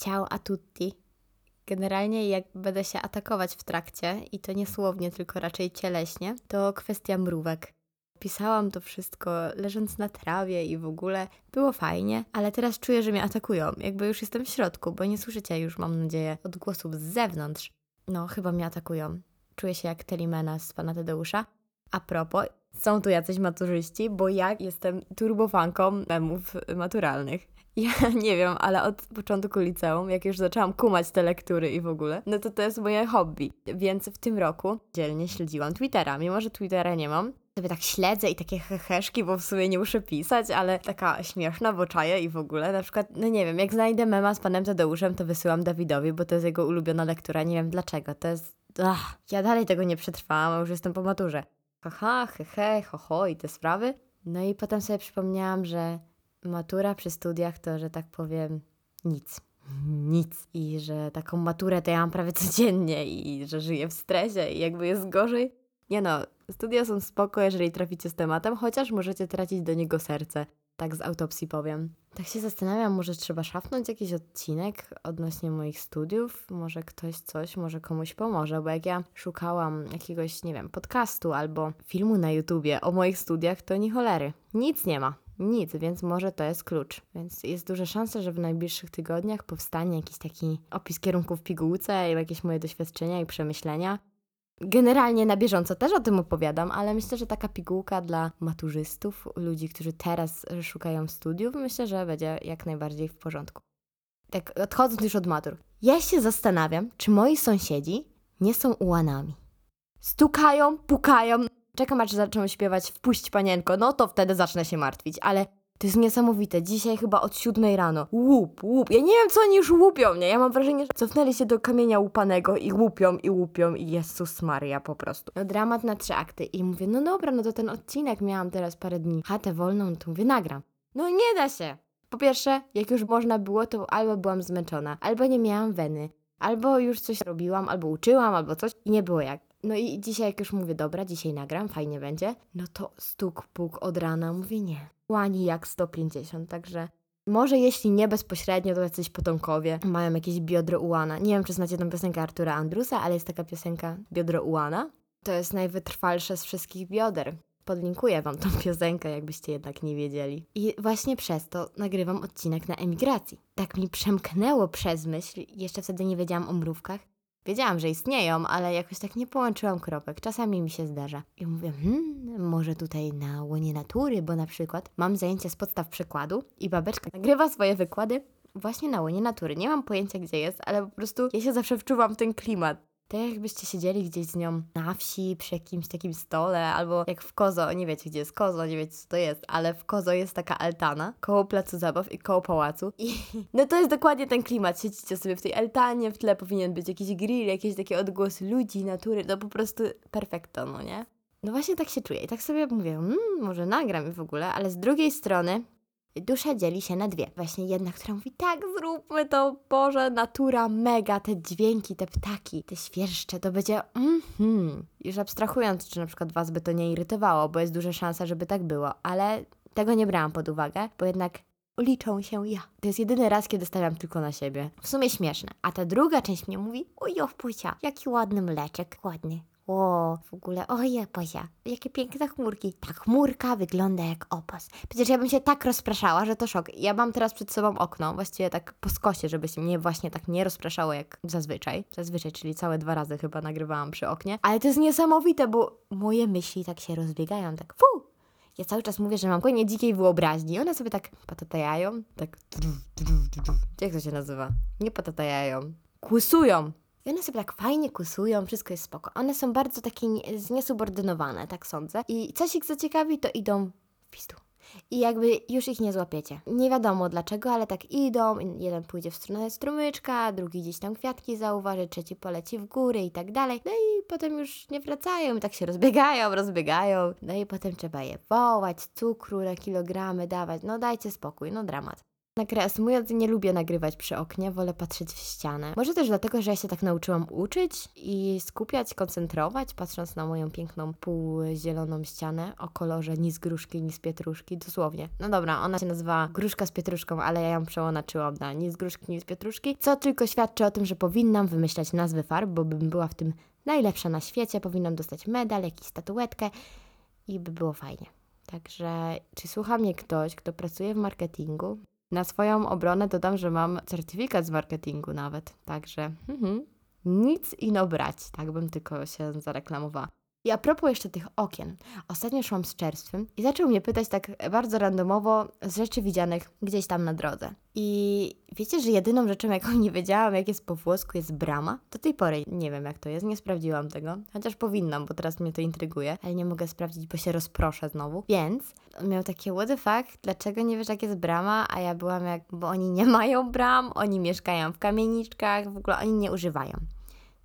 ciao a tutti. Generalnie jak będę się atakować w trakcie, i to nie słownie, tylko raczej cieleśnie, to kwestia mrówek. Pisałam to wszystko leżąc na trawie i w ogóle było fajnie, ale teraz czuję, że mnie atakują. Jakby już jestem w środku, bo nie słyszycie już, mam nadzieję, odgłosów z zewnątrz. No, chyba mnie atakują. Czuję się jak Telimena z pana Tadeusza. A propos, są tu jacyś maturzyści, bo ja jestem turbofanką memów maturalnych. Ja nie wiem, ale od początku liceum, jak już zaczęłam kumać te lektury i w ogóle, no to to jest moje hobby. Więc w tym roku dzielnie śledziłam Twittera. Mimo, że Twittera nie mam, sobie tak śledzę i takie heheszki, bo w sumie nie muszę pisać, ale taka śmieszna, bo czaję i w ogóle. Na przykład, no nie wiem, jak znajdę mema z panem Tadeuszem, to wysyłam Dawidowi, bo to jest jego ulubiona lektura. Nie wiem dlaczego. To jest... Ach, ja dalej tego nie przetrwałam, a już jestem po maturze. Haha, hehe, ho, ho i te sprawy. No i potem sobie przypomniałam, że matura przy studiach to, że tak powiem, nic. Nic. I że taką maturę to ja mam prawie codziennie i że żyję w stresie i jakby jest gorzej. Nie no, studia są spoko, jeżeli traficie z tematem, chociaż możecie tracić do niego serce. Tak z autopsji powiem. Tak się zastanawiam, może trzeba szafnąć jakiś odcinek odnośnie moich studiów, może ktoś coś, może komuś pomoże, bo jak ja szukałam jakiegoś, nie wiem, podcastu albo filmu na YouTubie o moich studiach, to ni cholery. Nic nie ma. Nic, więc może to jest klucz. Więc jest duża szansa, że w najbliższych tygodniach powstanie jakiś taki opis kierunków w pigułce, jakieś moje doświadczenia i przemyślenia. Generalnie na bieżąco też o tym opowiadam, ale myślę, że taka pigułka dla maturzystów, ludzi, którzy teraz szukają studiów, myślę, że będzie jak najbardziej w porządku. Tak odchodząc już od matur. Ja się zastanawiam, czy moi sąsiedzi nie są ułanami. Stukają, pukają, czekam aż zaczną śpiewać Wpuść panienko, no to wtedy zacznę się martwić, ale to jest niesamowite. Dzisiaj chyba od siódmej rano. Łup, łup. Ja nie wiem, co oni już łupią, nie? Ja mam wrażenie, że cofnęli się do kamienia łupanego i łupią, i łupią, i Jezus Maria po prostu. No dramat na trzy akty. I mówię, no dobra, no to ten odcinek miałam teraz parę dni. Chatę wolną, to mówię, nagram. No nie da się. Po pierwsze, jak już można było, to albo byłam zmęczona, albo nie miałam weny, albo już coś robiłam, albo uczyłam, albo coś i nie było jak. No i dzisiaj, jak już mówię, dobra, dzisiaj nagram, fajnie będzie, no to stuk, puk od rana, mówię nie. Łani jak 150, także może jeśli nie bezpośrednio, to jacyś potomkowie mają jakieś biodro ułana. Nie wiem, czy znacie tę piosenkę Artura Andrusa, ale jest taka piosenka biodro ułana. To jest najwytrwalsze z wszystkich bioder. Podlinkuję wam tą piosenkę, jakbyście jednak nie wiedzieli. I właśnie przez to nagrywam odcinek na emigracji. Tak mi przemknęło przez myśl, jeszcze wtedy nie wiedziałam o mrówkach, Wiedziałam, że istnieją, ale jakoś tak nie połączyłam kropek. Czasami mi się zdarza. I mówię, hmm, może tutaj na łonie natury, bo na przykład mam zajęcia z podstaw przykładu i babeczka nagrywa swoje wykłady właśnie na łonie natury. Nie mam pojęcia, gdzie jest, ale po prostu ja się zawsze wczuwam w ten klimat. Tak jakbyście siedzieli gdzieś z nią na wsi, przy jakimś takim stole, albo jak w Kozo, nie wiecie gdzie jest Kozo, nie wiecie co to jest, ale w Kozo jest taka altana koło placu zabaw i koło pałacu. I no to jest dokładnie ten klimat. Siedzicie sobie w tej altanie, w tle powinien być jakiś grill, jakieś takie odgłosy ludzi, natury, no po prostu perfekto, no nie? No właśnie tak się czuję i tak sobie mówię, mmm, może nagram w ogóle, ale z drugiej strony Dusza dzieli się na dwie. Właśnie jedna, która mówi, tak, zróbmy to, Boże, natura, mega, te dźwięki, te ptaki, te świerszcze, to będzie mhm. Już abstrahując, czy na przykład Was by to nie irytowało, bo jest duża szansa, żeby tak było, ale tego nie brałam pod uwagę, bo jednak liczą się ja. To jest jedyny raz, kiedy stawiam tylko na siebie. W sumie śmieszne. A ta druga część mnie mówi, ojo, wpuścia, jaki ładny mleczek, ładny. O, w ogóle, oje, Pozia, jakie piękne chmurki. Ta chmurka wygląda jak opos. Przecież ja bym się tak rozpraszała, że to szok. Ja mam teraz przed sobą okno, właściwie tak po skosie, żeby się mnie właśnie tak nie rozpraszało jak zazwyczaj. Zazwyczaj, czyli całe dwa razy chyba nagrywałam przy oknie. Ale to jest niesamowite, bo moje myśli tak się rozbiegają, tak fu, ja cały czas mówię, że mam koniec dzikiej wyobraźni. One sobie tak patatajają, tak. Jak to się nazywa? Nie patatajają. Kłysują. One sobie tak fajnie kusują, wszystko jest spoko. One są bardzo takie zniesubordynowane, tak sądzę. I coś ich zaciekawi, to idą w pistu. I jakby już ich nie złapiecie. Nie wiadomo dlaczego, ale tak idą. Jeden pójdzie w stronę strumyczka, drugi gdzieś tam kwiatki zauważy, trzeci poleci w góry i tak dalej. No i potem już nie wracają, i tak się rozbiegają, rozbiegają. No i potem trzeba je wołać, cukru na kilogramy dawać. No dajcie spokój, no dramat. Reasumując, nie lubię nagrywać przy oknie, wolę patrzeć w ścianę. Może też dlatego, że ja się tak nauczyłam uczyć i skupiać, koncentrować, patrząc na moją piękną półzieloną ścianę o kolorze ni z gruszki, ni z pietruszki, dosłownie. No dobra, ona się nazywa gruszka z pietruszką, ale ja ją przeonaczyłam na ni z gruszki, ni z pietruszki, co tylko świadczy o tym, że powinnam wymyślać nazwy farb, bo bym była w tym najlepsza na świecie, powinnam dostać medal, jakiś statuetkę i by było fajnie. Także, czy słucha mnie ktoś, kto pracuje w marketingu? Na swoją obronę dodam, że mam certyfikat z marketingu nawet. Także, mhm, nic ino brać, tak bym tylko się zareklamowała. I a propos jeszcze tych okien. Ostatnio szłam z czerstwem i zaczął mnie pytać tak bardzo randomowo z rzeczy widzianych gdzieś tam na drodze. I wiecie, że jedyną rzeczą, jaką nie wiedziałam, jak jest po włosku, jest brama? Do tej pory nie wiem, jak to jest, nie sprawdziłam tego. Chociaż powinnam, bo teraz mnie to intryguje, ale nie mogę sprawdzić, bo się rozproszę znowu. Więc miał takie what the fuck, dlaczego nie wiesz, jak jest brama? A ja byłam jak, bo oni nie mają bram, oni mieszkają w kamieniczkach, w ogóle oni nie używają.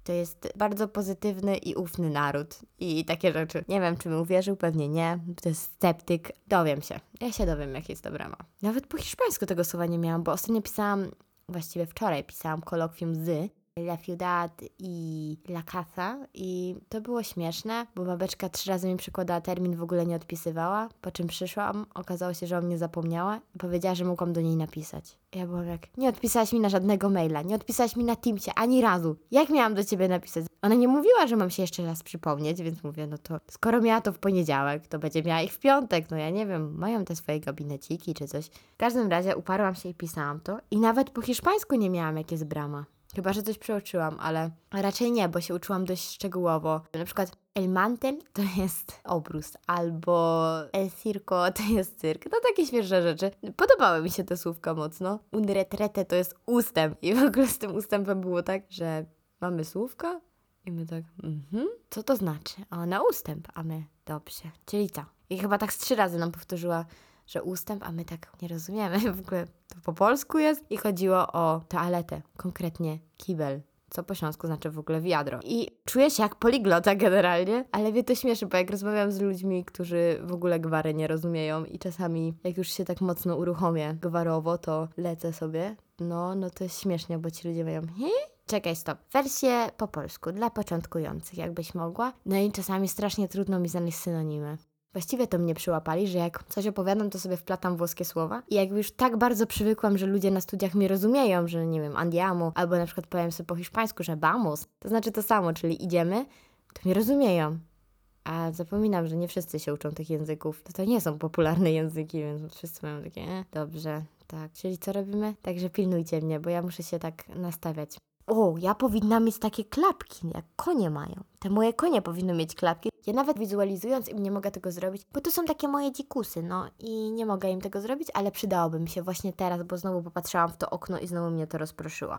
To jest bardzo pozytywny i ufny naród. I takie rzeczy. Nie wiem, czy mi uwierzył, pewnie nie. To jest sceptyk. Dowiem się. Ja się dowiem, jak jest to brama. Nawet po hiszpańsku tego słowa nie miałam, bo ostatnio pisałam, właściwie wczoraj pisałam kolokwium z La Ciudad i La Casa i to było śmieszne, bo babeczka trzy razy mi przykładała termin, w ogóle nie odpisywała, po czym przyszłam, okazało się, że o mnie zapomniała i powiedziała, że mogłam do niej napisać. Ja byłam jak, nie odpisałaś mi na żadnego maila, nie odpisałaś mi na Teamsie, ani razu. Jak miałam do ciebie napisać? Ona nie mówiła, że mam się jeszcze raz przypomnieć, więc mówię, no to skoro miała to w poniedziałek, to będzie miała ich w piątek, no ja nie wiem, mają te swoje gabineciki czy coś. W każdym razie uparłam się i pisałam to i nawet po hiszpańsku nie miałam, jak jest brama. Chyba, że coś przeoczyłam, ale raczej nie, bo się uczyłam dość szczegółowo. Na przykład el mantel to jest obrus, albo el circo to jest cyrk. No takie świeże rzeczy. Podobały mi się te słówka mocno. Un retrete to jest ustęp i w ogóle z tym ustępem było tak, że mamy słówka i my tak, mhm, co to znaczy? A na ustęp, a my, dobrze, czyli co? I chyba tak z trzy razy nam powtórzyła że ustęp, a my tak nie rozumiemy. W ogóle to po polsku jest i chodziło o toaletę, konkretnie kibel. Co po śląsku znaczy w ogóle wiadro. I czuję się jak poliglota generalnie, ale mnie to śmieszy, bo jak rozmawiam z ludźmi, którzy w ogóle gwary nie rozumieją i czasami jak już się tak mocno uruchomię gwarowo, to lecę sobie. No, no to jest śmiesznie, bo ci ludzie mają Hi? Czekaj, stop. Wersję po polsku, dla początkujących, jakbyś mogła. No i czasami strasznie trudno mi znaleźć synonimy. Właściwie to mnie przyłapali, że jak coś opowiadam, to sobie wplatam włoskie słowa. I jakby już tak bardzo przywykłam, że ludzie na studiach mnie rozumieją, że nie wiem, andiamo, albo na przykład powiem sobie po hiszpańsku, że vamos, to znaczy to samo, czyli idziemy, to mnie rozumieją. A zapominam, że nie wszyscy się uczą tych języków. To, to nie są popularne języki, więc wszyscy mają takie, e, dobrze, tak. Czyli co robimy? Także pilnujcie mnie, bo ja muszę się tak nastawiać. O, ja powinna mieć takie klapki, jak konie mają. Te moje konie powinny mieć klapki. Ja nawet wizualizując im nie mogę tego zrobić, bo to są takie moje dzikusy, no i nie mogę im tego zrobić, ale przydałoby mi się właśnie teraz, bo znowu popatrzyłam w to okno i znowu mnie to rozproszyło.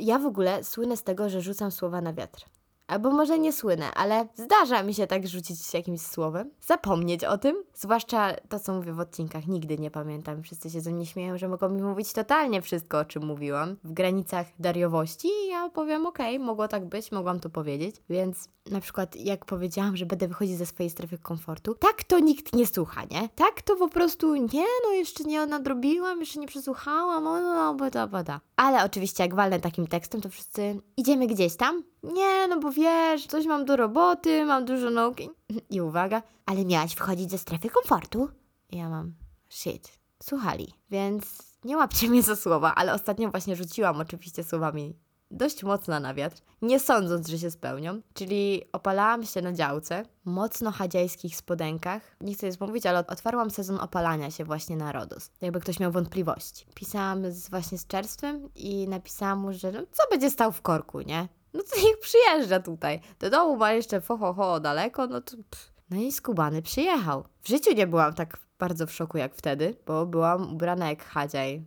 Ja w ogóle słynę z tego, że rzucam słowa na wiatr. Albo może nie słynę, ale zdarza mi się tak rzucić jakimś słowem, zapomnieć o tym. Zwłaszcza to, co mówię w odcinkach, nigdy nie pamiętam. Wszyscy się ze mnie śmieją, że mogą mi mówić totalnie wszystko, o czym mówiłam, w granicach dariowości i ja powiem, okej, okay, mogło tak być, mogłam to powiedzieć. Więc na przykład jak powiedziałam, że będę wychodzić ze swojej strefy komfortu, tak to nikt nie słucha, nie? Tak to po prostu, nie, no jeszcze nie nadrobiłam, jeszcze nie przesłuchałam, no, no, bada, bada. Ale oczywiście jak walnę takim tekstem, to wszyscy idziemy gdzieś tam? Nie, no bo wiesz, coś mam do roboty, mam dużo nauki. I uwaga, ale miałaś wchodzić ze strefy komfortu? Ja mam, shit, słuchali, więc nie łapcie mnie za słowa, ale ostatnio właśnie rzuciłam oczywiście słowami dość mocno na wiatr, nie sądząc, że się spełnią. Czyli opalałam się na działce, mocno chadziajskich spodenkach. Nie chcę jest mówić, ale otwarłam sezon opalania się właśnie na RODOS. Jakby ktoś miał wątpliwości. Pisałam z, właśnie z czerstwem i napisałam mu, że no, co będzie stał w korku, nie? No to niech przyjeżdża tutaj. Do domu ma jeszcze fo, ho, ho daleko, no to... Pff. No i skubany przyjechał. W życiu nie byłam tak bardzo w szoku jak wtedy, bo byłam ubrana jak chadziaj.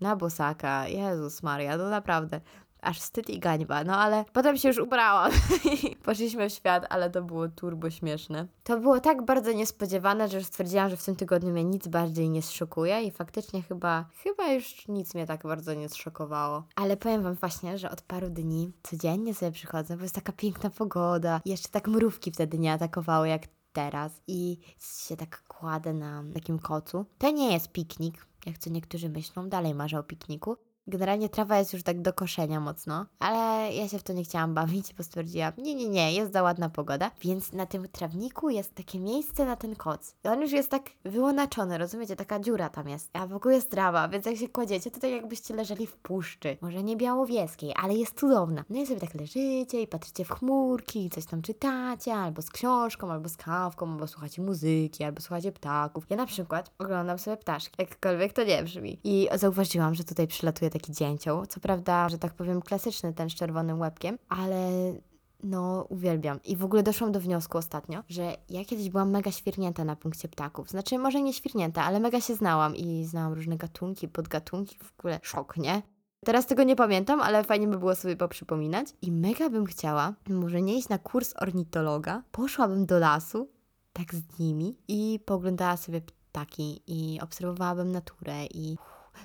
Na bosaka. Jezus Maria, no naprawdę aż wstyd i gańba, no ale potem się już ubrałam i poszliśmy w świat, ale to było turbo śmieszne. To było tak bardzo niespodziewane, że już stwierdziłam, że w tym tygodniu mnie nic bardziej nie zszokuje i faktycznie chyba, chyba już nic mnie tak bardzo nie zszokowało. Ale powiem wam właśnie, że od paru dni codziennie sobie przychodzę, bo jest taka piękna pogoda i jeszcze tak mrówki wtedy nie atakowały jak teraz i się tak kładę na takim kocu. To nie jest piknik, jak co niektórzy myślą, dalej marzę o pikniku. Generalnie trawa jest już tak do koszenia mocno, ale ja się w to nie chciałam bawić, bo stwierdziłam, nie, nie, nie, jest za ładna pogoda, więc na tym trawniku jest takie miejsce na ten koc. I on już jest tak wyłonaczony, rozumiecie, taka dziura tam jest, a wokół jest trawa, więc jak się kładziecie, to tak jakbyście leżeli w puszczy, może nie białowieskiej, ale jest cudowna. No i sobie tak leżycie i patrzycie w chmurki, coś tam czytacie, albo z książką, albo z kawką, albo słuchacie muzyki, albo słuchacie ptaków. Ja na przykład oglądam sobie ptaszki, jakkolwiek to nie brzmi. I zauważyłam, że tutaj przylatuje taki dzięcioł. Co prawda, że tak powiem, klasyczny ten z czerwonym łebkiem, ale no, uwielbiam. I w ogóle doszłam do wniosku ostatnio, że ja kiedyś byłam mega świrnięta na punkcie ptaków. Znaczy, może nie świrnięta, ale mega się znałam i znałam różne gatunki, podgatunki, w ogóle szok, nie? Teraz tego nie pamiętam, ale fajnie by było sobie poprzypominać. I mega bym chciała, może nie iść na kurs ornitologa, poszłabym do lasu, tak z nimi i pooglądała sobie ptaki i obserwowałabym naturę i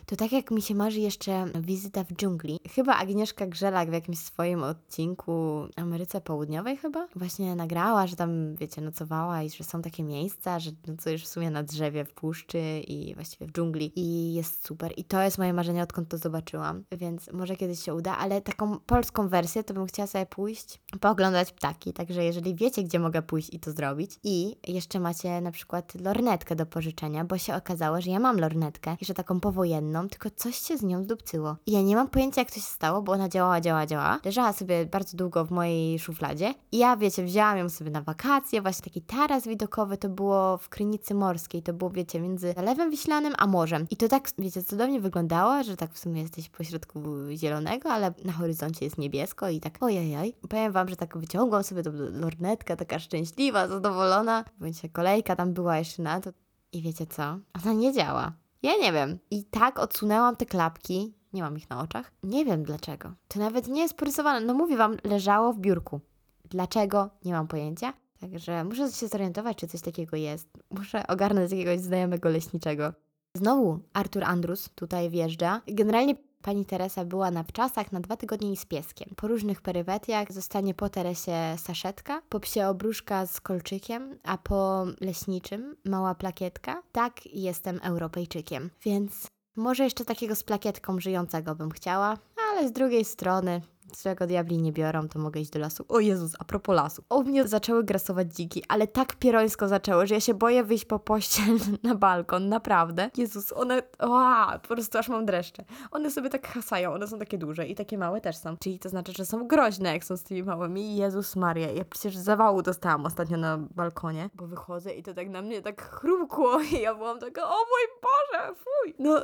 to tak jak mi się marzy jeszcze wizyta w dżungli. Chyba Agnieszka Grzelak w jakimś swoim odcinku Ameryce Południowej chyba właśnie nagrała, że tam, wiecie, nocowała i że są takie miejsca, że nocujesz w sumie na drzewie w puszczy i właściwie w dżungli i jest super. I to jest moje marzenie, odkąd to zobaczyłam, więc może kiedyś się uda, ale taką polską wersję to bym chciała sobie pójść, pooglądać ptaki, także jeżeli wiecie, gdzie mogę pójść i to zrobić i jeszcze macie na przykład lornetkę do pożyczenia, bo się okazało, że ja mam lornetkę i że taką powojenną tylko coś się z nią zdupcyło. I ja nie mam pojęcia, jak to się stało, bo ona działała, działała, działała. Leżała sobie bardzo długo w mojej szufladzie. I ja, wiecie, wzięłam ją sobie na wakacje, właśnie taki taras widokowy, to było w Krynicy Morskiej, to było, wiecie, między Zalewem Wiślanym a morzem. I to tak, wiecie, cudownie wyglądało, że tak w sumie jesteś pośrodku zielonego, ale na horyzoncie jest niebiesko i tak ojej, Powiem wam, że tak wyciągłam sobie tą lornetkę, taka szczęśliwa, zadowolona. Bądź kolejka tam była jeszcze na to. I wiecie co? Ona nie działa. Ja nie wiem. I tak odsunęłam te klapki. Nie mam ich na oczach. Nie wiem dlaczego. To nawet nie jest porysowane. No mówię wam, leżało w biurku. Dlaczego? Nie mam pojęcia. Także muszę się zorientować, czy coś takiego jest. Muszę ogarnąć jakiegoś znajomego leśniczego. Znowu Artur Andrus tutaj wjeżdża. Generalnie Pani Teresa była na wczasach na dwa tygodnie z pieskiem. Po różnych perypetiach zostanie po Teresie saszetka, po psie obruszka z kolczykiem, a po leśniczym mała plakietka. Tak, jestem Europejczykiem. Więc może jeszcze takiego z plakietką żyjącego bym chciała, ale z drugiej strony czego diabli nie biorą, to mogę iść do lasu. O Jezus, a propos lasu. O mnie zaczęły grasować dziki, ale tak pierońsko zaczęły, że ja się boję wyjść po pościel na balkon, naprawdę. Jezus, one, oa, po prostu aż mam dreszcze. One sobie tak hasają, one są takie duże i takie małe też są. Czyli to znaczy, że są groźne, jak są z tymi małymi. Jezus Maria, ja przecież zawału dostałam ostatnio na balkonie, bo wychodzę i to tak na mnie tak chrumkło i ja byłam taka, o mój Boże, fuj. No,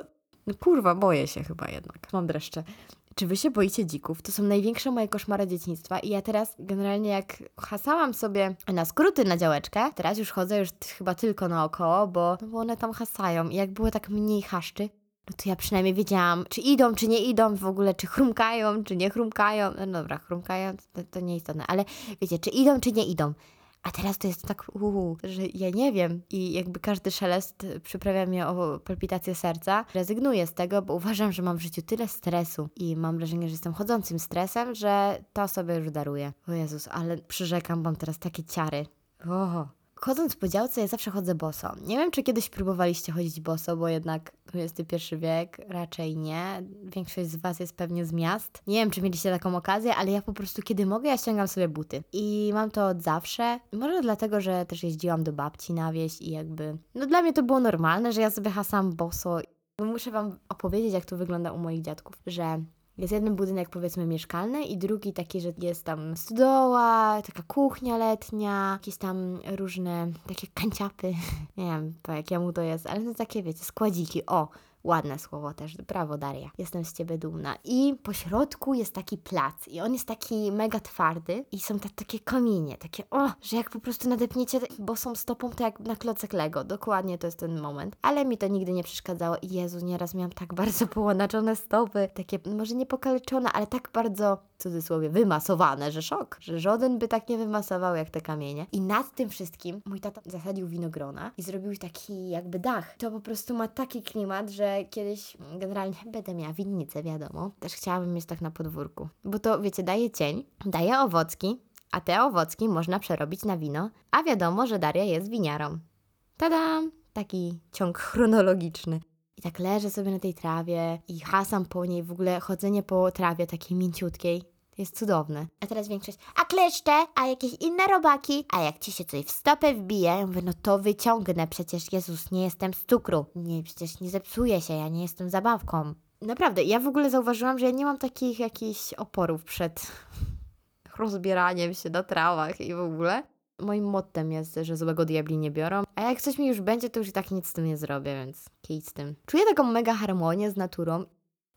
no kurwa, boję się chyba jednak. Mam dreszcze. Czy wy się boicie dzików? To są największe moje koszmary dzieciństwa i ja teraz generalnie jak hasałam sobie na skróty na działeczkę, teraz już chodzę już chyba tylko naokoło, bo, no bo one tam hasają i jak było tak mniej haszczy, no to ja przynajmniej wiedziałam, czy idą, czy nie idą w ogóle, czy chrumkają, czy nie chrumkają. No dobra, chrumkają, to, to nie istotne, ale wiecie, czy idą, czy nie idą. A teraz to jest tak, uu, że ja nie wiem i jakby każdy szelest przyprawia mnie o palpitację serca. Rezygnuję z tego, bo uważam, że mam w życiu tyle stresu i mam wrażenie, że jestem chodzącym stresem, że to sobie już daruję. O Jezus, ale przyrzekam, mam teraz takie ciary. Oho. Chodząc po działce, ja zawsze chodzę boso. Nie wiem, czy kiedyś próbowaliście chodzić boso, bo jednak XXI wiek raczej nie. Większość z Was jest pewnie z miast. Nie wiem, czy mieliście taką okazję, ale ja po prostu, kiedy mogę, ja ściągam sobie buty. I mam to od zawsze. Może dlatego, że też jeździłam do babci na wieś i jakby... No dla mnie to było normalne, że ja sobie hasam boso. Muszę Wam opowiedzieć, jak to wygląda u moich dziadków, że jest jeden budynek powiedzmy mieszkalny i drugi taki, że jest tam stodoła, taka kuchnia letnia, jakieś tam różne takie kanciapy. Nie wiem po jakiemu to jest, ale to takie wiecie, składziki. O, Ładne słowo też, brawo Daria. Jestem z ciebie dumna. I po środku jest taki plac i on jest taki mega twardy i są te, takie kamienie, takie o, że jak po prostu nadepniecie bosą stopą, to jak na klocek Lego. Dokładnie to jest ten moment. Ale mi to nigdy nie przeszkadzało i Jezu, nieraz miałam tak bardzo połanaczone stopy, takie może nie pokaleczone, ale tak bardzo cudzysłowie wymasowane, że szok, że żaden by tak nie wymasował jak te kamienie. I nad tym wszystkim mój tata zasadził winogrona i zrobił taki jakby dach. To po prostu ma taki klimat, że kiedyś generalnie będę miała winnicę, wiadomo. Też chciałabym mieć tak na podwórku. Bo to, wiecie, daje cień, daje owocki, a te owocki można przerobić na wino, a wiadomo, że Daria jest winiarą. Tadam! Taki ciąg chronologiczny. I tak leżę sobie na tej trawie i hasam po niej, w ogóle chodzenie po trawie takiej mięciutkiej. Jest cudowne. A teraz większość, a kleszcze, a jakieś inne robaki, a jak ci się coś w stopę wbije, ja mówię, no to wyciągnę, przecież Jezus, nie jestem z cukru. Nie, przecież nie zepsuję się, ja nie jestem zabawką. Naprawdę, ja w ogóle zauważyłam, że ja nie mam takich jakichś oporów przed rozbieraniem się na trawach i w ogóle. Moim mottem jest, że złego diabli nie biorą, a jak coś mi już będzie, to już i tak nic z tym nie zrobię, więc kij z tym. Czuję taką mega harmonię z naturą.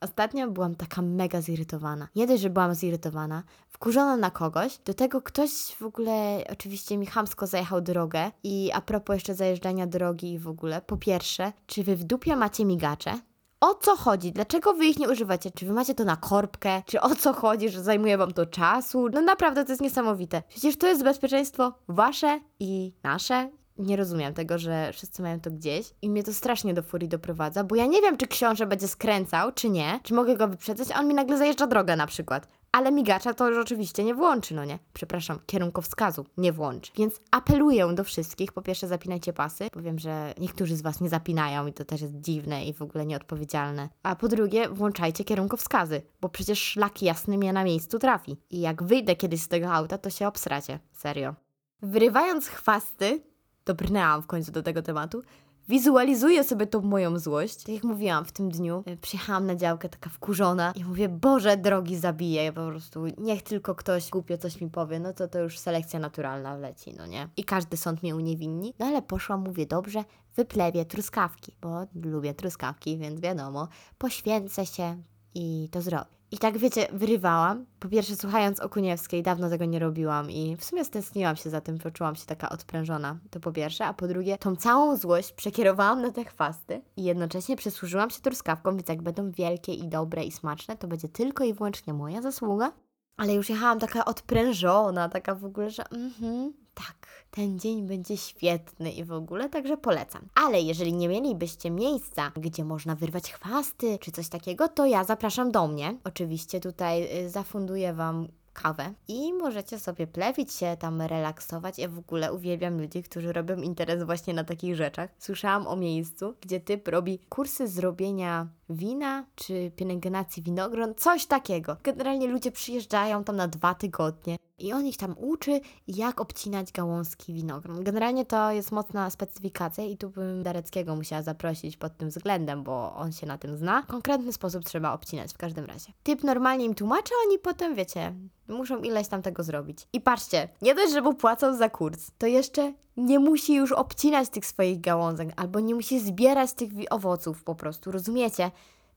Ostatnio byłam taka mega zirytowana. Nie dość, że byłam zirytowana, wkurzona na kogoś, do tego ktoś w ogóle oczywiście mi chamsko zajechał drogę i a propos jeszcze zajeżdżania drogi i w ogóle, po pierwsze, czy wy w dupie macie migacze? O co chodzi? Dlaczego wy ich nie używacie? Czy wy macie to na korbkę? Czy o co chodzi, że zajmuje wam to czasu? No naprawdę to jest niesamowite. Przecież to jest bezpieczeństwo wasze i nasze. Nie rozumiem tego, że wszyscy mają to gdzieś i mnie to strasznie do furii doprowadza, bo ja nie wiem, czy książę będzie skręcał, czy nie, czy mogę go wyprzedzać, a on mi nagle zajeżdża drogę na przykład. Ale migacza to już oczywiście nie włączy, no nie? Przepraszam, kierunkowskazu nie włączy. Więc apeluję do wszystkich, po pierwsze zapinajcie pasy, bo wiem, że niektórzy z Was nie zapinają i to też jest dziwne i w ogóle nieodpowiedzialne. A po drugie, włączajcie kierunkowskazy, bo przecież szlak jasny mnie na miejscu trafi. I jak wyjdę kiedyś z tego auta, to się obsracie. Serio. Wyrywając chwasty, dobrnęłam w końcu do tego tematu, wizualizuję sobie tą moją złość. Tak jak mówiłam w tym dniu, y, przyjechałam na działkę taka wkurzona i mówię, Boże, drogi zabiję, po prostu niech tylko ktoś głupio coś mi powie, no to to już selekcja naturalna leci, no nie? I każdy sąd mnie uniewinni. No ale poszłam, mówię, dobrze, wyplewię truskawki, bo lubię truskawki, więc wiadomo, poświęcę się i to zrobię. I tak wiecie, wyrywałam. Po pierwsze, słuchając Okuniewskiej, dawno tego nie robiłam i w sumie stęskniłam się za tym, poczułam się taka odprężona. To po pierwsze, a po drugie, tą całą złość przekierowałam na te chwasty i jednocześnie przysłużyłam się truskawkom, więc jak będą wielkie i dobre i smaczne, to będzie tylko i wyłącznie moja zasługa. Ale już jechałam taka odprężona, taka w ogóle, że mhm, tak, ten dzień będzie świetny i w ogóle, także polecam. Ale jeżeli nie mielibyście miejsca, gdzie można wyrwać chwasty czy coś takiego, to ja zapraszam do mnie. Oczywiście tutaj y, zafunduję Wam kawę i możecie sobie plewić się, tam relaksować. Ja w ogóle uwielbiam ludzi, którzy robią interes właśnie na takich rzeczach. Słyszałam o miejscu, gdzie typ robi kursy zrobienia wina czy pielęgnacji winogron, coś takiego. Generalnie ludzie przyjeżdżają tam na dwa tygodnie i on ich tam uczy, jak obcinać gałązki winogron. Generalnie to jest mocna specyfikacja i tu bym Dareckiego musiała zaprosić pod tym względem, bo on się na tym zna. Konkretny sposób trzeba obcinać w każdym razie. Typ normalnie im tłumaczy, a oni potem, wiecie, muszą ileś tam tego zrobić. I patrzcie, nie dość, że mu płacą za kurs, to jeszcze nie musi już obcinać tych swoich gałązek, albo nie musi zbierać tych owoców po prostu, rozumiecie?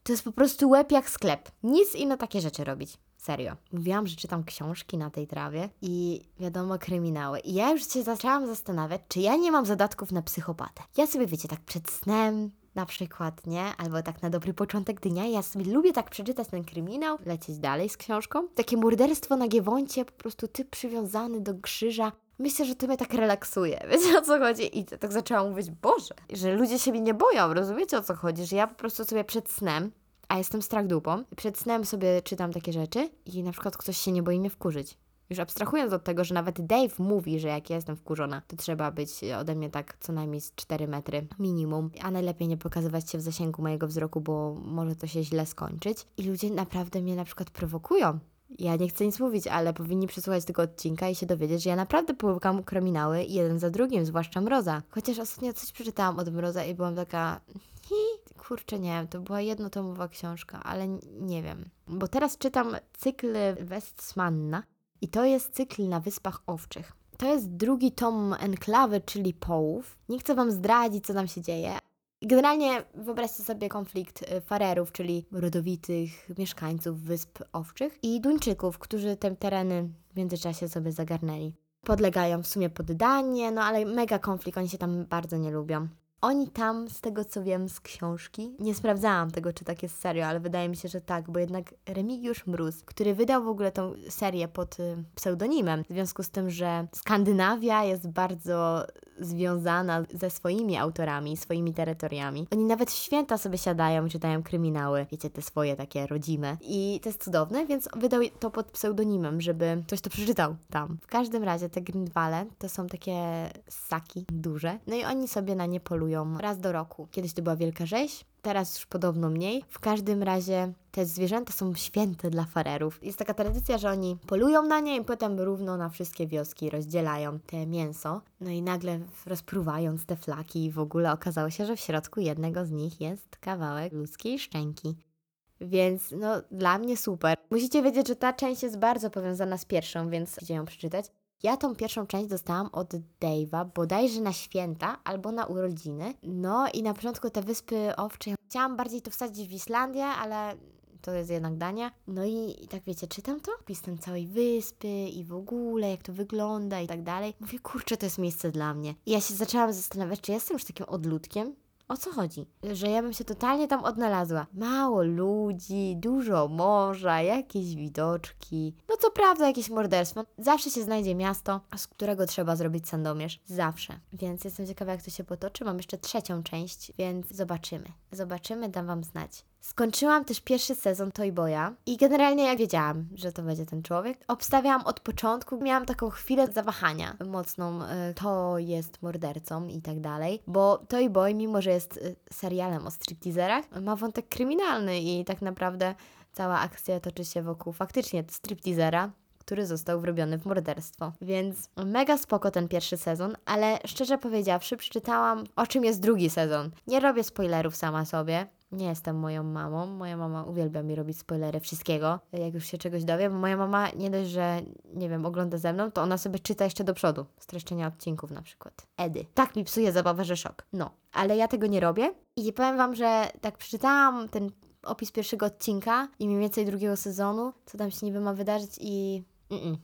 To jest po prostu łeb jak sklep. Nic inno takie rzeczy robić. Serio. Mówiłam, że czytam książki na tej trawie i wiadomo, kryminały. I ja już się zaczęłam zastanawiać, czy ja nie mam zadatków na psychopatę. Ja sobie, wiecie, tak przed snem na przykład, nie? Albo tak na dobry początek dnia. Ja sobie lubię tak przeczytać ten kryminał, lecieć dalej z książką. Takie morderstwo na Giewoncie, po prostu typ przywiązany do krzyża. Myślę, że to mnie tak relaksuje. Wiecie o co chodzi? I tak zaczęłam mówić, Boże, że ludzie siebie nie boją, rozumiecie o co chodzi? Że ja po prostu sobie przed snem a jestem strach dupą. Przed snem sobie czytam takie rzeczy i na przykład ktoś się nie boi mnie wkurzyć. Już abstrahując od tego, że nawet Dave mówi, że jak ja jestem wkurzona, to trzeba być ode mnie tak co najmniej z 4 metry minimum, a najlepiej nie pokazywać się w zasięgu mojego wzroku, bo może to się źle skończyć. I ludzie naprawdę mnie na przykład prowokują. Ja nie chcę nic mówić, ale powinni przesłuchać tego odcinka i się dowiedzieć, że ja naprawdę połykam kryminały jeden za drugim, zwłaszcza Mroza. Chociaż ostatnio coś przeczytałam od Mroza i byłam taka... Kurczę, nie wiem, to była jednotomowa książka, ale nie wiem. Bo teraz czytam cykl Westmanna i to jest cykl na Wyspach Owczych. To jest drugi tom Enklawy, czyli Połów. Nie chcę Wam zdradzić, co tam się dzieje. Generalnie wyobraźcie sobie konflikt y, Farerów, czyli rodowitych mieszkańców Wysp Owczych i Duńczyków, którzy te tereny w międzyczasie sobie zagarnęli. Podlegają w sumie poddanie, no ale mega konflikt, oni się tam bardzo nie lubią. Oni tam, z tego co wiem z książki, nie sprawdzałam tego, czy tak jest serio, ale wydaje mi się, że tak, bo jednak Remigiusz Mróz, który wydał w ogóle tą serię pod y, pseudonimem, w związku z tym, że Skandynawia jest bardzo związana ze swoimi autorami, swoimi terytoriami. Oni nawet w święta sobie siadają i czytają kryminały, wiecie, te swoje takie rodzime. I to jest cudowne, więc wydał to pod pseudonimem, żeby ktoś to przeczytał tam. W każdym razie te Grindwale to są takie ssaki duże, no i oni sobie na nie polują raz do roku. Kiedyś to była wielka rzeź, teraz już podobno mniej. W każdym razie te zwierzęta są święte dla farerów. Jest taka tradycja, że oni polują na nie i potem równo na wszystkie wioski rozdzielają te mięso. No i nagle rozpruwając te flaki w ogóle okazało się, że w środku jednego z nich jest kawałek ludzkiej szczęki. Więc no, dla mnie super. Musicie wiedzieć, że ta część jest bardzo powiązana z pierwszą, więc idzie ją przeczytać. Ja tą pierwszą część dostałam od Dave'a bodajże na święta albo na urodziny. No i na początku te wyspy owcze. Chciałam bardziej to wsadzić w Islandię, ale to jest jednak Dania. No i, i tak wiecie, czytam to, opis tam całej wyspy i w ogóle, jak to wygląda i tak dalej. Mówię, kurczę, to jest miejsce dla mnie. I ja się zaczęłam zastanawiać, czy jestem już takim odludkiem, o co chodzi? Że ja bym się totalnie tam odnalazła. Mało ludzi, dużo morza, jakieś widoczki. No co prawda jakieś morderstwo. Zawsze się znajdzie miasto, z którego trzeba zrobić sandomierz. Zawsze. Więc jestem ciekawa jak to się potoczy. Mam jeszcze trzecią część, więc zobaczymy. Zobaczymy, dam Wam znać. Skończyłam też pierwszy sezon Toy Boya i generalnie ja wiedziałam, że to będzie ten człowiek. Obstawiałam od początku, miałam taką chwilę zawahania mocną, y, to jest mordercą i tak dalej, bo Toy Boy, mimo że jest y, serialem o stripteaserach, ma wątek kryminalny i tak naprawdę cała akcja toczy się wokół faktycznie stripteasera, który został wrobiony w morderstwo. Więc mega spoko ten pierwszy sezon, ale szczerze powiedziawszy, przeczytałam o czym jest drugi sezon. Nie robię spoilerów sama sobie, nie jestem moją mamą. Moja mama uwielbia mi robić spoilery wszystkiego, jak już się czegoś dowie, moja mama nie dość, że nie wiem, ogląda ze mną, to ona sobie czyta jeszcze do przodu. Streszczenia odcinków na przykład. Edy. Tak mi psuje zabawę, że szok. No, ale ja tego nie robię i powiem Wam, że tak przeczytałam ten opis pierwszego odcinka i mniej więcej drugiego sezonu, co tam się niby ma wydarzyć i... Mm -mm.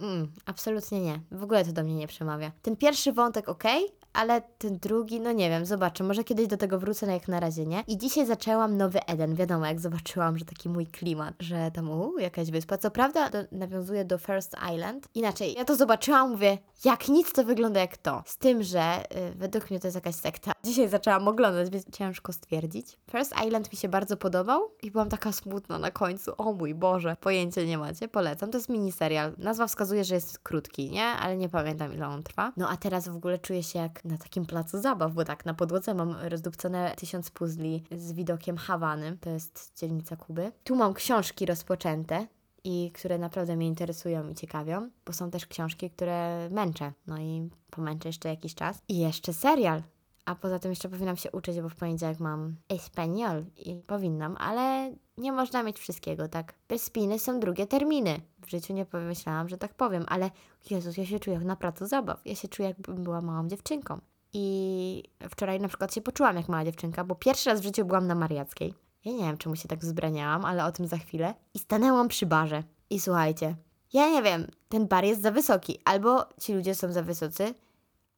Mm, absolutnie nie. W ogóle to do mnie nie przemawia. Ten pierwszy wątek ok, ale ten drugi, no nie wiem, zobaczę, może kiedyś do tego wrócę, no jak na razie nie. I dzisiaj zaczęłam Nowy Eden, wiadomo, jak zobaczyłam, że taki mój klimat, że tam, u, jakaś wyspa. Co prawda to nawiązuje do First Island. Inaczej, ja to zobaczyłam, mówię, jak nic to wygląda jak to. Z tym, że y, według mnie to jest jakaś sekta. Dzisiaj zaczęłam oglądać, więc ciężko stwierdzić. First Island mi się bardzo podobał i byłam taka smutna na końcu. O mój Boże, pojęcia nie macie, polecam. To jest miniserial. Nazwa wskazuje, że jest krótki, nie? Ale nie pamiętam ile on trwa. No a teraz w ogóle czuję się jak na takim placu zabaw, bo tak na podłodze mam rozdupcone tysiąc puzli z widokiem Hawany, to jest dzielnica Kuby. Tu mam książki rozpoczęte, i które naprawdę mnie interesują i ciekawią, bo są też książki, które męczę. No i pomęczę jeszcze jakiś czas. I jeszcze serial. A poza tym jeszcze powinnam się uczyć, bo w poniedziałek mam espanol i powinnam, ale nie można mieć wszystkiego, tak? Bez spiny są drugie terminy. W życiu nie pomyślałam, że tak powiem, ale Jezus, ja się czuję jak na placu zabaw. Ja się czuję, jakbym była małą dziewczynką. I wczoraj na przykład się poczułam jak mała dziewczynka, bo pierwszy raz w życiu byłam na Mariackiej. Ja nie wiem, czemu się tak wzbraniałam, ale o tym za chwilę. I stanęłam przy barze. I słuchajcie, ja nie wiem, ten bar jest za wysoki, albo ci ludzie są za wysocy,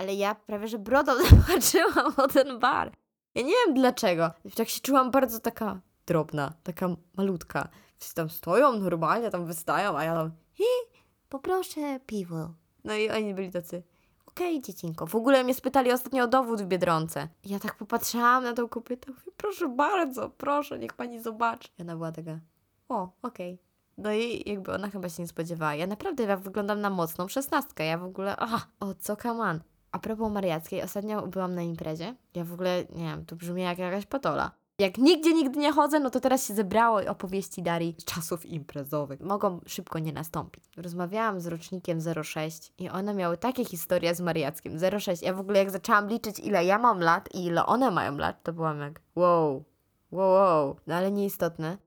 ale ja prawie że brodą zobaczyłam o ten bar. Ja nie wiem dlaczego. Tak się czułam bardzo taka drobna, taka malutka. Wszyscy tam stoją normalnie, tam wystają, a ja tam hi, poproszę piwo. No i oni byli tacy, okej okay, dziecinko. W ogóle mnie spytali ostatnio o dowód w Biedronce. Ja tak popatrzyłam na tą kobietę, mówię, proszę bardzo, proszę, niech pani zobaczy. I ona była taka, o, okej. Okay. No i jakby ona chyba się nie spodziewała. Ja naprawdę ja wyglądam na mocną szesnastkę. Ja w ogóle, aha, o co kaman. A propos Mariackiej, ostatnio byłam na imprezie. Ja w ogóle, nie wiem, to brzmi jak jakaś patola. Jak nigdzie, nigdy nie chodzę, no to teraz się zebrało opowieści Darii z czasów imprezowych. Mogą szybko nie nastąpić. Rozmawiałam z rocznikiem 06 i one miały takie historie z Mariackiem. 06. Ja w ogóle jak zaczęłam liczyć, ile ja mam lat i ile one mają lat, to byłam jak wow, wow, wow. No ale nieistotne.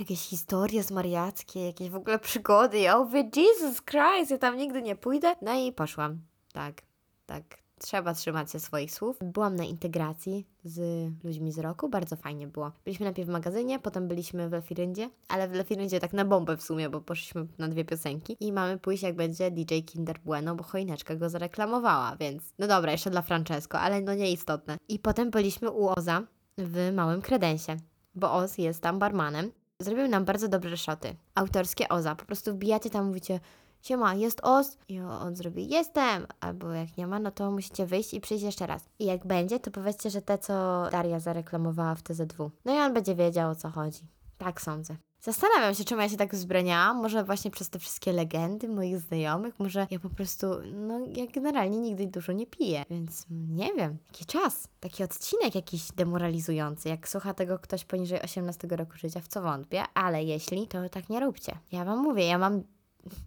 Jakieś historie z Mariackie, jakieś w ogóle przygody. Ja mówię, Jesus Christ, ja tam nigdy nie pójdę. No i poszłam. Tak, tak, trzeba trzymać się swoich słów. Byłam na integracji z ludźmi z roku, bardzo fajnie było. Byliśmy najpierw w magazynie, potem byliśmy w Lefiryndzie, ale w Lefiryndzie tak na bombę w sumie, bo poszliśmy na dwie piosenki i mamy pójść jak będzie DJ Kinder Bueno, bo choineczka go zareklamowała, więc no dobra, jeszcze dla Francesco, ale no nieistotne. I potem byliśmy u Oza w Małym Kredensie, bo Oz jest tam barmanem. Zrobił nam bardzo dobre szoty. Autorskie Oza. Po prostu wbijacie tam, mówicie siema, jest os? I on zrobi, jestem, albo jak nie ma, no to musicie wyjść i przyjść jeszcze raz. I jak będzie, to powiedzcie, że te, co Daria zareklamowała w TZW. No i on będzie wiedział, o co chodzi. Tak sądzę. Zastanawiam się, czemu ja się tak wzbraniałam. Może właśnie przez te wszystkie legendy moich znajomych. Może ja po prostu, no ja generalnie nigdy dużo nie piję, więc nie wiem. Jaki czas? Taki odcinek jakiś demoralizujący. Jak słucha tego ktoś poniżej 18 roku życia, w co wątpię, ale jeśli, to tak nie róbcie. Ja wam mówię, ja mam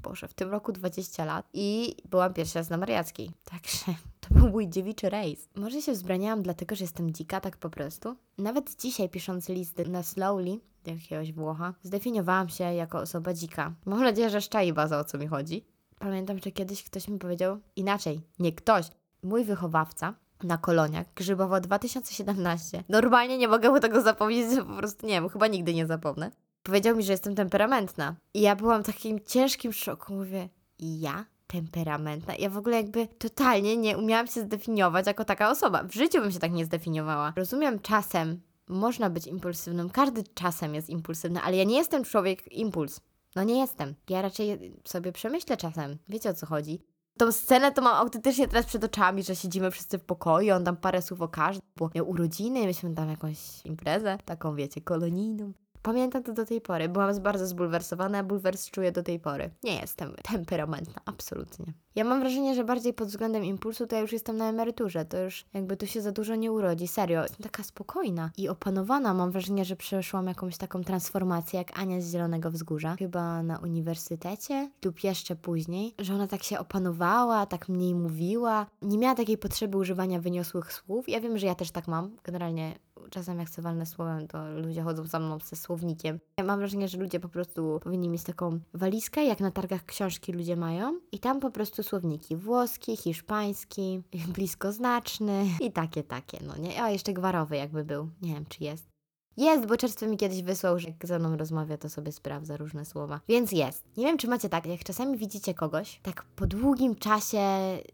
Boże, w tym roku 20 lat i byłam pierwszy raz na Mariackiej. Także to był mój dziewiczy rejs. Może się wzbraniałam dlatego, że jestem dzika tak po prostu? Nawet dzisiaj pisząc list na Slowly, jakiegoś Włocha, zdefiniowałam się jako osoba dzika. Mam nadzieję, że szczai baza o co mi chodzi. Pamiętam, że kiedyś ktoś mi powiedział inaczej, nie ktoś, mój wychowawca na koloniach, Grzybowo 2017. Normalnie nie mogę tego zapomnieć, po prostu nie wiem, chyba nigdy nie zapomnę. Powiedział mi, że jestem temperamentna. I ja byłam w takim ciężkim szoku. Mówię, ja? Temperamentna? Ja w ogóle jakby totalnie nie umiałam się zdefiniować jako taka osoba. W życiu bym się tak nie zdefiniowała. Rozumiem czasem, można być impulsywnym, każdy czasem jest impulsywny, ale ja nie jestem człowiek impuls. No nie jestem. Ja raczej sobie przemyślę czasem. Wiecie o co chodzi? Tą scenę to mam autentycznie teraz przed oczami, że siedzimy wszyscy w pokoju, on tam parę słów o każdym, bo miał urodziny, myśmy tam jakąś imprezę, taką wiecie, kolonijną. Pamiętam to do tej pory. Byłam bardzo zbulwersowana, bulwers czuję do tej pory. Nie jestem temperamentna, absolutnie. Ja mam wrażenie, że bardziej pod względem impulsu to ja już jestem na emeryturze. To już jakby tu się za dużo nie urodzi. Serio, jestem taka spokojna i opanowana. Mam wrażenie, że przeszłam jakąś taką transformację jak Ania z Zielonego Wzgórza. Chyba na uniwersytecie lub jeszcze później, że ona tak się opanowała, tak mniej mówiła. Nie miała takiej potrzeby używania wyniosłych słów. Ja wiem, że ja też tak mam. Generalnie czasem jak chcę walnę słowem, to ludzie chodzą za mną ze słownikiem. Ja mam wrażenie, że ludzie po prostu powinni mieć taką walizkę, jak na targach książki ludzie mają i tam po prostu słowniki włoski, hiszpański, bliskoznaczny i takie, takie, no nie? A jeszcze gwarowy jakby był, nie wiem czy jest. Jest, bo czerstwo mi kiedyś wysłał, że jak ze mną rozmawia, to sobie sprawdza różne słowa. Więc jest. Nie wiem, czy macie tak, jak czasami widzicie kogoś, tak po długim czasie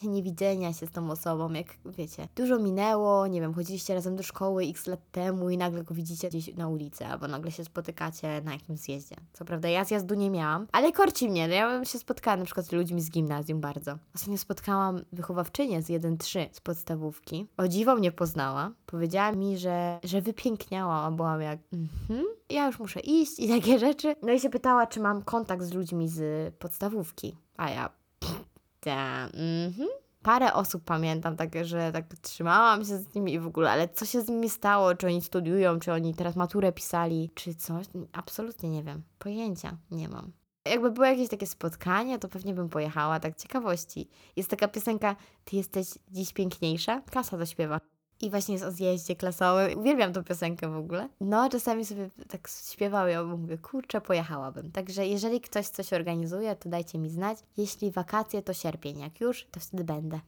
niewidzenia się z tą osobą, jak wiecie, dużo minęło, nie wiem, chodziliście razem do szkoły x lat temu i nagle go widzicie gdzieś na ulicy, albo nagle się spotykacie na jakimś zjeździe. Co prawda ja zjazdu nie miałam, ale korci mnie, no ja bym się spotkała na przykład z ludźmi z gimnazjum bardzo. Ostatnio spotkałam wychowawczynię z 1-3 z podstawówki. O dziwo mnie poznała. Powiedziała mi, że, że wypiękniała, była byłam jak, mhm, ja już muszę iść i takie rzeczy. No i się pytała, czy mam kontakt z ludźmi z podstawówki. A ja, ta, mhm. Parę osób pamiętam, tak, że tak trzymałam się z nimi i w ogóle, ale co się z nimi stało? Czy oni studiują, czy oni teraz maturę pisali, czy coś? Absolutnie nie wiem. Pojęcia nie mam. Jakby było jakieś takie spotkanie, to pewnie bym pojechała, tak ciekawości. Jest taka piosenka, ty jesteś dziś piękniejsza? Kasa to śpiewa. I właśnie jest o zjeździe klasowym. Uwielbiam tą piosenkę w ogóle. No, czasami sobie tak śpiewam i mówię, kurczę, pojechałabym. Także jeżeli ktoś coś organizuje, to dajcie mi znać. Jeśli wakacje, to sierpień. Jak już, to wtedy będę.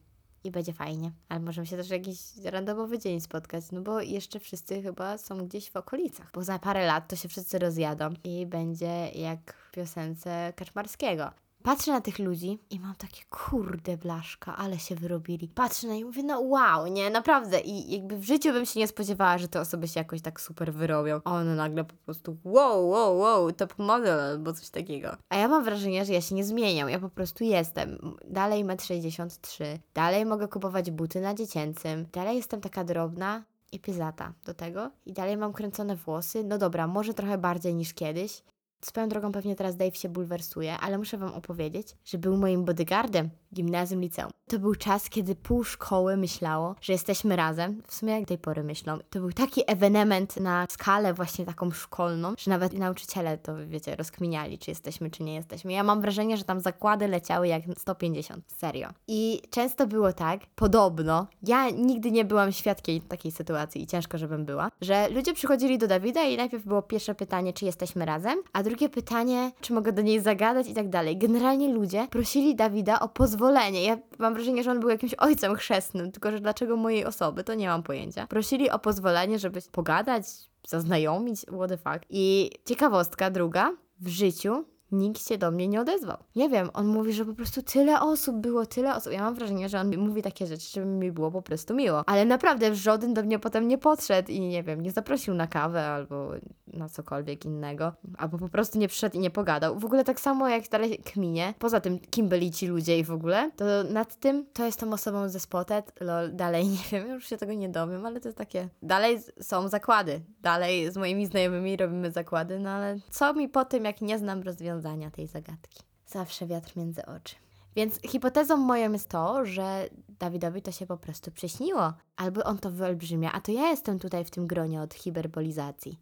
I będzie fajnie. Ale możemy się też jakiś randomowy dzień spotkać, no bo jeszcze wszyscy chyba są gdzieś w okolicach. Bo za parę lat to się wszyscy rozjadą i będzie jak w piosence Kaczmarskiego. Patrzę na tych ludzi i mam takie, kurde blaszka, ale się wyrobili. Patrzę na nich i mówię, no wow, nie, naprawdę. I jakby w życiu bym się nie spodziewała, że te osoby się jakoś tak super wyrobią. A one nagle po prostu, wow, wow, wow, top model albo coś takiego. A ja mam wrażenie, że ja się nie zmieniam, ja po prostu jestem. Dalej 1,63 m, dalej mogę kupować buty na dziecięcym, dalej jestem taka drobna, i pyzata do tego. I dalej mam kręcone włosy. No dobra, może trochę bardziej niż kiedyś, Swoją drogą pewnie teraz Dave się bulwersuje, ale muszę Wam opowiedzieć, że był moim bodyguardem gimnazjum, liceum. To był czas, kiedy pół szkoły myślało, że jesteśmy razem. W sumie jak tej pory myślą. To był taki ewenement na skalę właśnie taką szkolną, że nawet nauczyciele to, wiecie, rozkminiali, czy jesteśmy, czy nie jesteśmy. Ja mam wrażenie, że tam zakłady leciały jak 150. Serio. I często było tak, podobno, ja nigdy nie byłam świadkiem takiej sytuacji i ciężko, żebym była, że ludzie przychodzili do Dawida i najpierw było pierwsze pytanie, czy jesteśmy razem, a drugie pytanie, czy mogę do niej zagadać i tak dalej. Generalnie ludzie prosili Dawida o pozwolenie. Ja mam wrażenie, że on był jakimś ojcem chrzestnym, tylko że dlaczego mojej osoby, to nie mam pojęcia. Prosili o pozwolenie, żeby pogadać, zaznajomić, what the fuck. I ciekawostka druga, w życiu nikt się do mnie nie odezwał. Nie wiem, on mówi, że po prostu tyle osób było, tyle osób. Ja mam wrażenie, że on mówi takie rzeczy, żeby mi było po prostu miło. Ale naprawdę żaden do mnie potem nie podszedł i nie wiem, nie zaprosił na kawę albo na cokolwiek innego. Albo po prostu nie przyszedł i nie pogadał. W ogóle tak samo jak dalej kminie. Poza tym, kim byli ci ludzie i w ogóle, to nad tym to jest tą osobą ze Spotted. Lol, dalej nie wiem, już się tego nie dowiem, ale to jest takie. Dalej są zakłady. Dalej z moimi znajomymi robimy zakłady, no ale co mi po tym, jak nie znam rozwiązania tej zagadki? Zawsze wiatr między oczy. Więc hipotezą moją jest to, że Dawidowi to się po prostu przyśniło, albo on to wyolbrzymia, a to ja jestem tutaj w tym gronie od hiperbolizacji.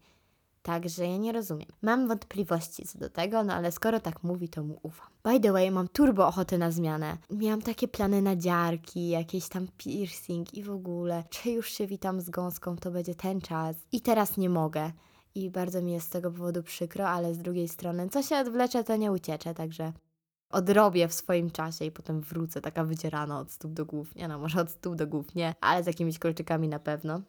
Także ja nie rozumiem. Mam wątpliwości co do tego, no ale skoro tak mówi, to mu ufam. By the way, mam turbo ochotę na zmianę. Miałam takie plany na dziarki, jakieś tam piercing i w ogóle. Czy już się witam z gąską, to będzie ten czas. I teraz nie mogę. I bardzo mi jest z tego powodu przykro, ale z drugiej strony, co się odwlecze, to nie uciecze, także odrobię w swoim czasie i potem wrócę taka wydzierana od stóp do głów. Nie no, może od stóp do głów nie, ale z jakimiś kolczykami na pewno.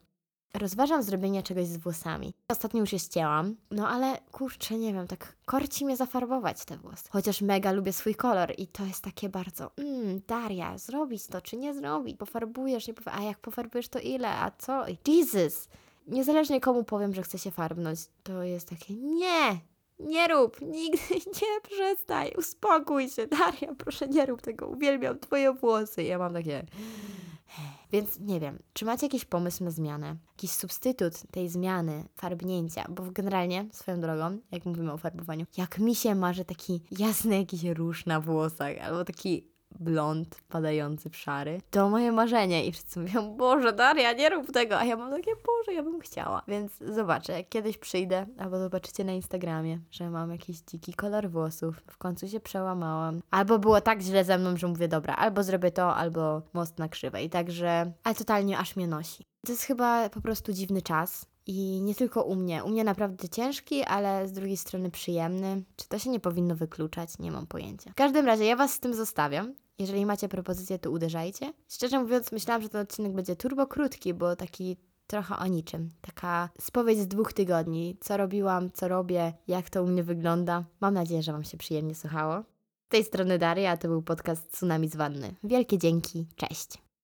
Rozważam zrobienie czegoś z włosami. Ostatnio już je ścięłam, no ale kurczę, nie wiem, tak korci mnie zafarbować te włosy. Chociaż mega lubię swój kolor i to jest takie bardzo, mmm, Daria, zrobić to czy nie zrobić? Pofarbujesz, nie pofa- a jak pofarbujesz to ile, a co? Jesus! Niezależnie komu powiem, że chcę się farbnąć, to jest takie, nie, nie rób, nigdy nie przestań, uspokój się, Daria, proszę nie rób tego, uwielbiam twoje włosy. Ja mam takie... Więc nie wiem, czy macie jakiś pomysł na zmianę? Jakiś substytut tej zmiany, farbnięcia? Bo generalnie, swoją drogą, jak mówimy o farbowaniu, jak mi się marzy taki jasny jakiś róż na włosach, albo taki blond padający w szary, to moje marzenie i wszyscy mówią, Boże Daria, nie rób tego, a ja mam takie, Boże, ja bym chciała. Więc zobaczę, kiedyś przyjdę, albo zobaczycie na Instagramie, że mam jakiś dziki kolor włosów, w końcu się przełamałam. Albo było tak źle ze mną, że mówię, dobra, albo zrobię to, albo most na krzywej, także, ale totalnie aż mnie nosi. To jest chyba po prostu dziwny czas, i nie tylko u mnie. U mnie naprawdę ciężki, ale z drugiej strony przyjemny. Czy to się nie powinno wykluczać? Nie mam pojęcia. W każdym razie ja Was z tym zostawiam. Jeżeli macie propozycje, to uderzajcie. Szczerze mówiąc, myślałam, że ten odcinek będzie turbo krótki, bo taki trochę o niczym. Taka spowiedź z dwóch tygodni. Co robiłam, co robię, jak to u mnie wygląda. Mam nadzieję, że Wam się przyjemnie słuchało. Z tej strony Daria, a to był podcast Tsunami z Wanny. Wielkie dzięki, cześć!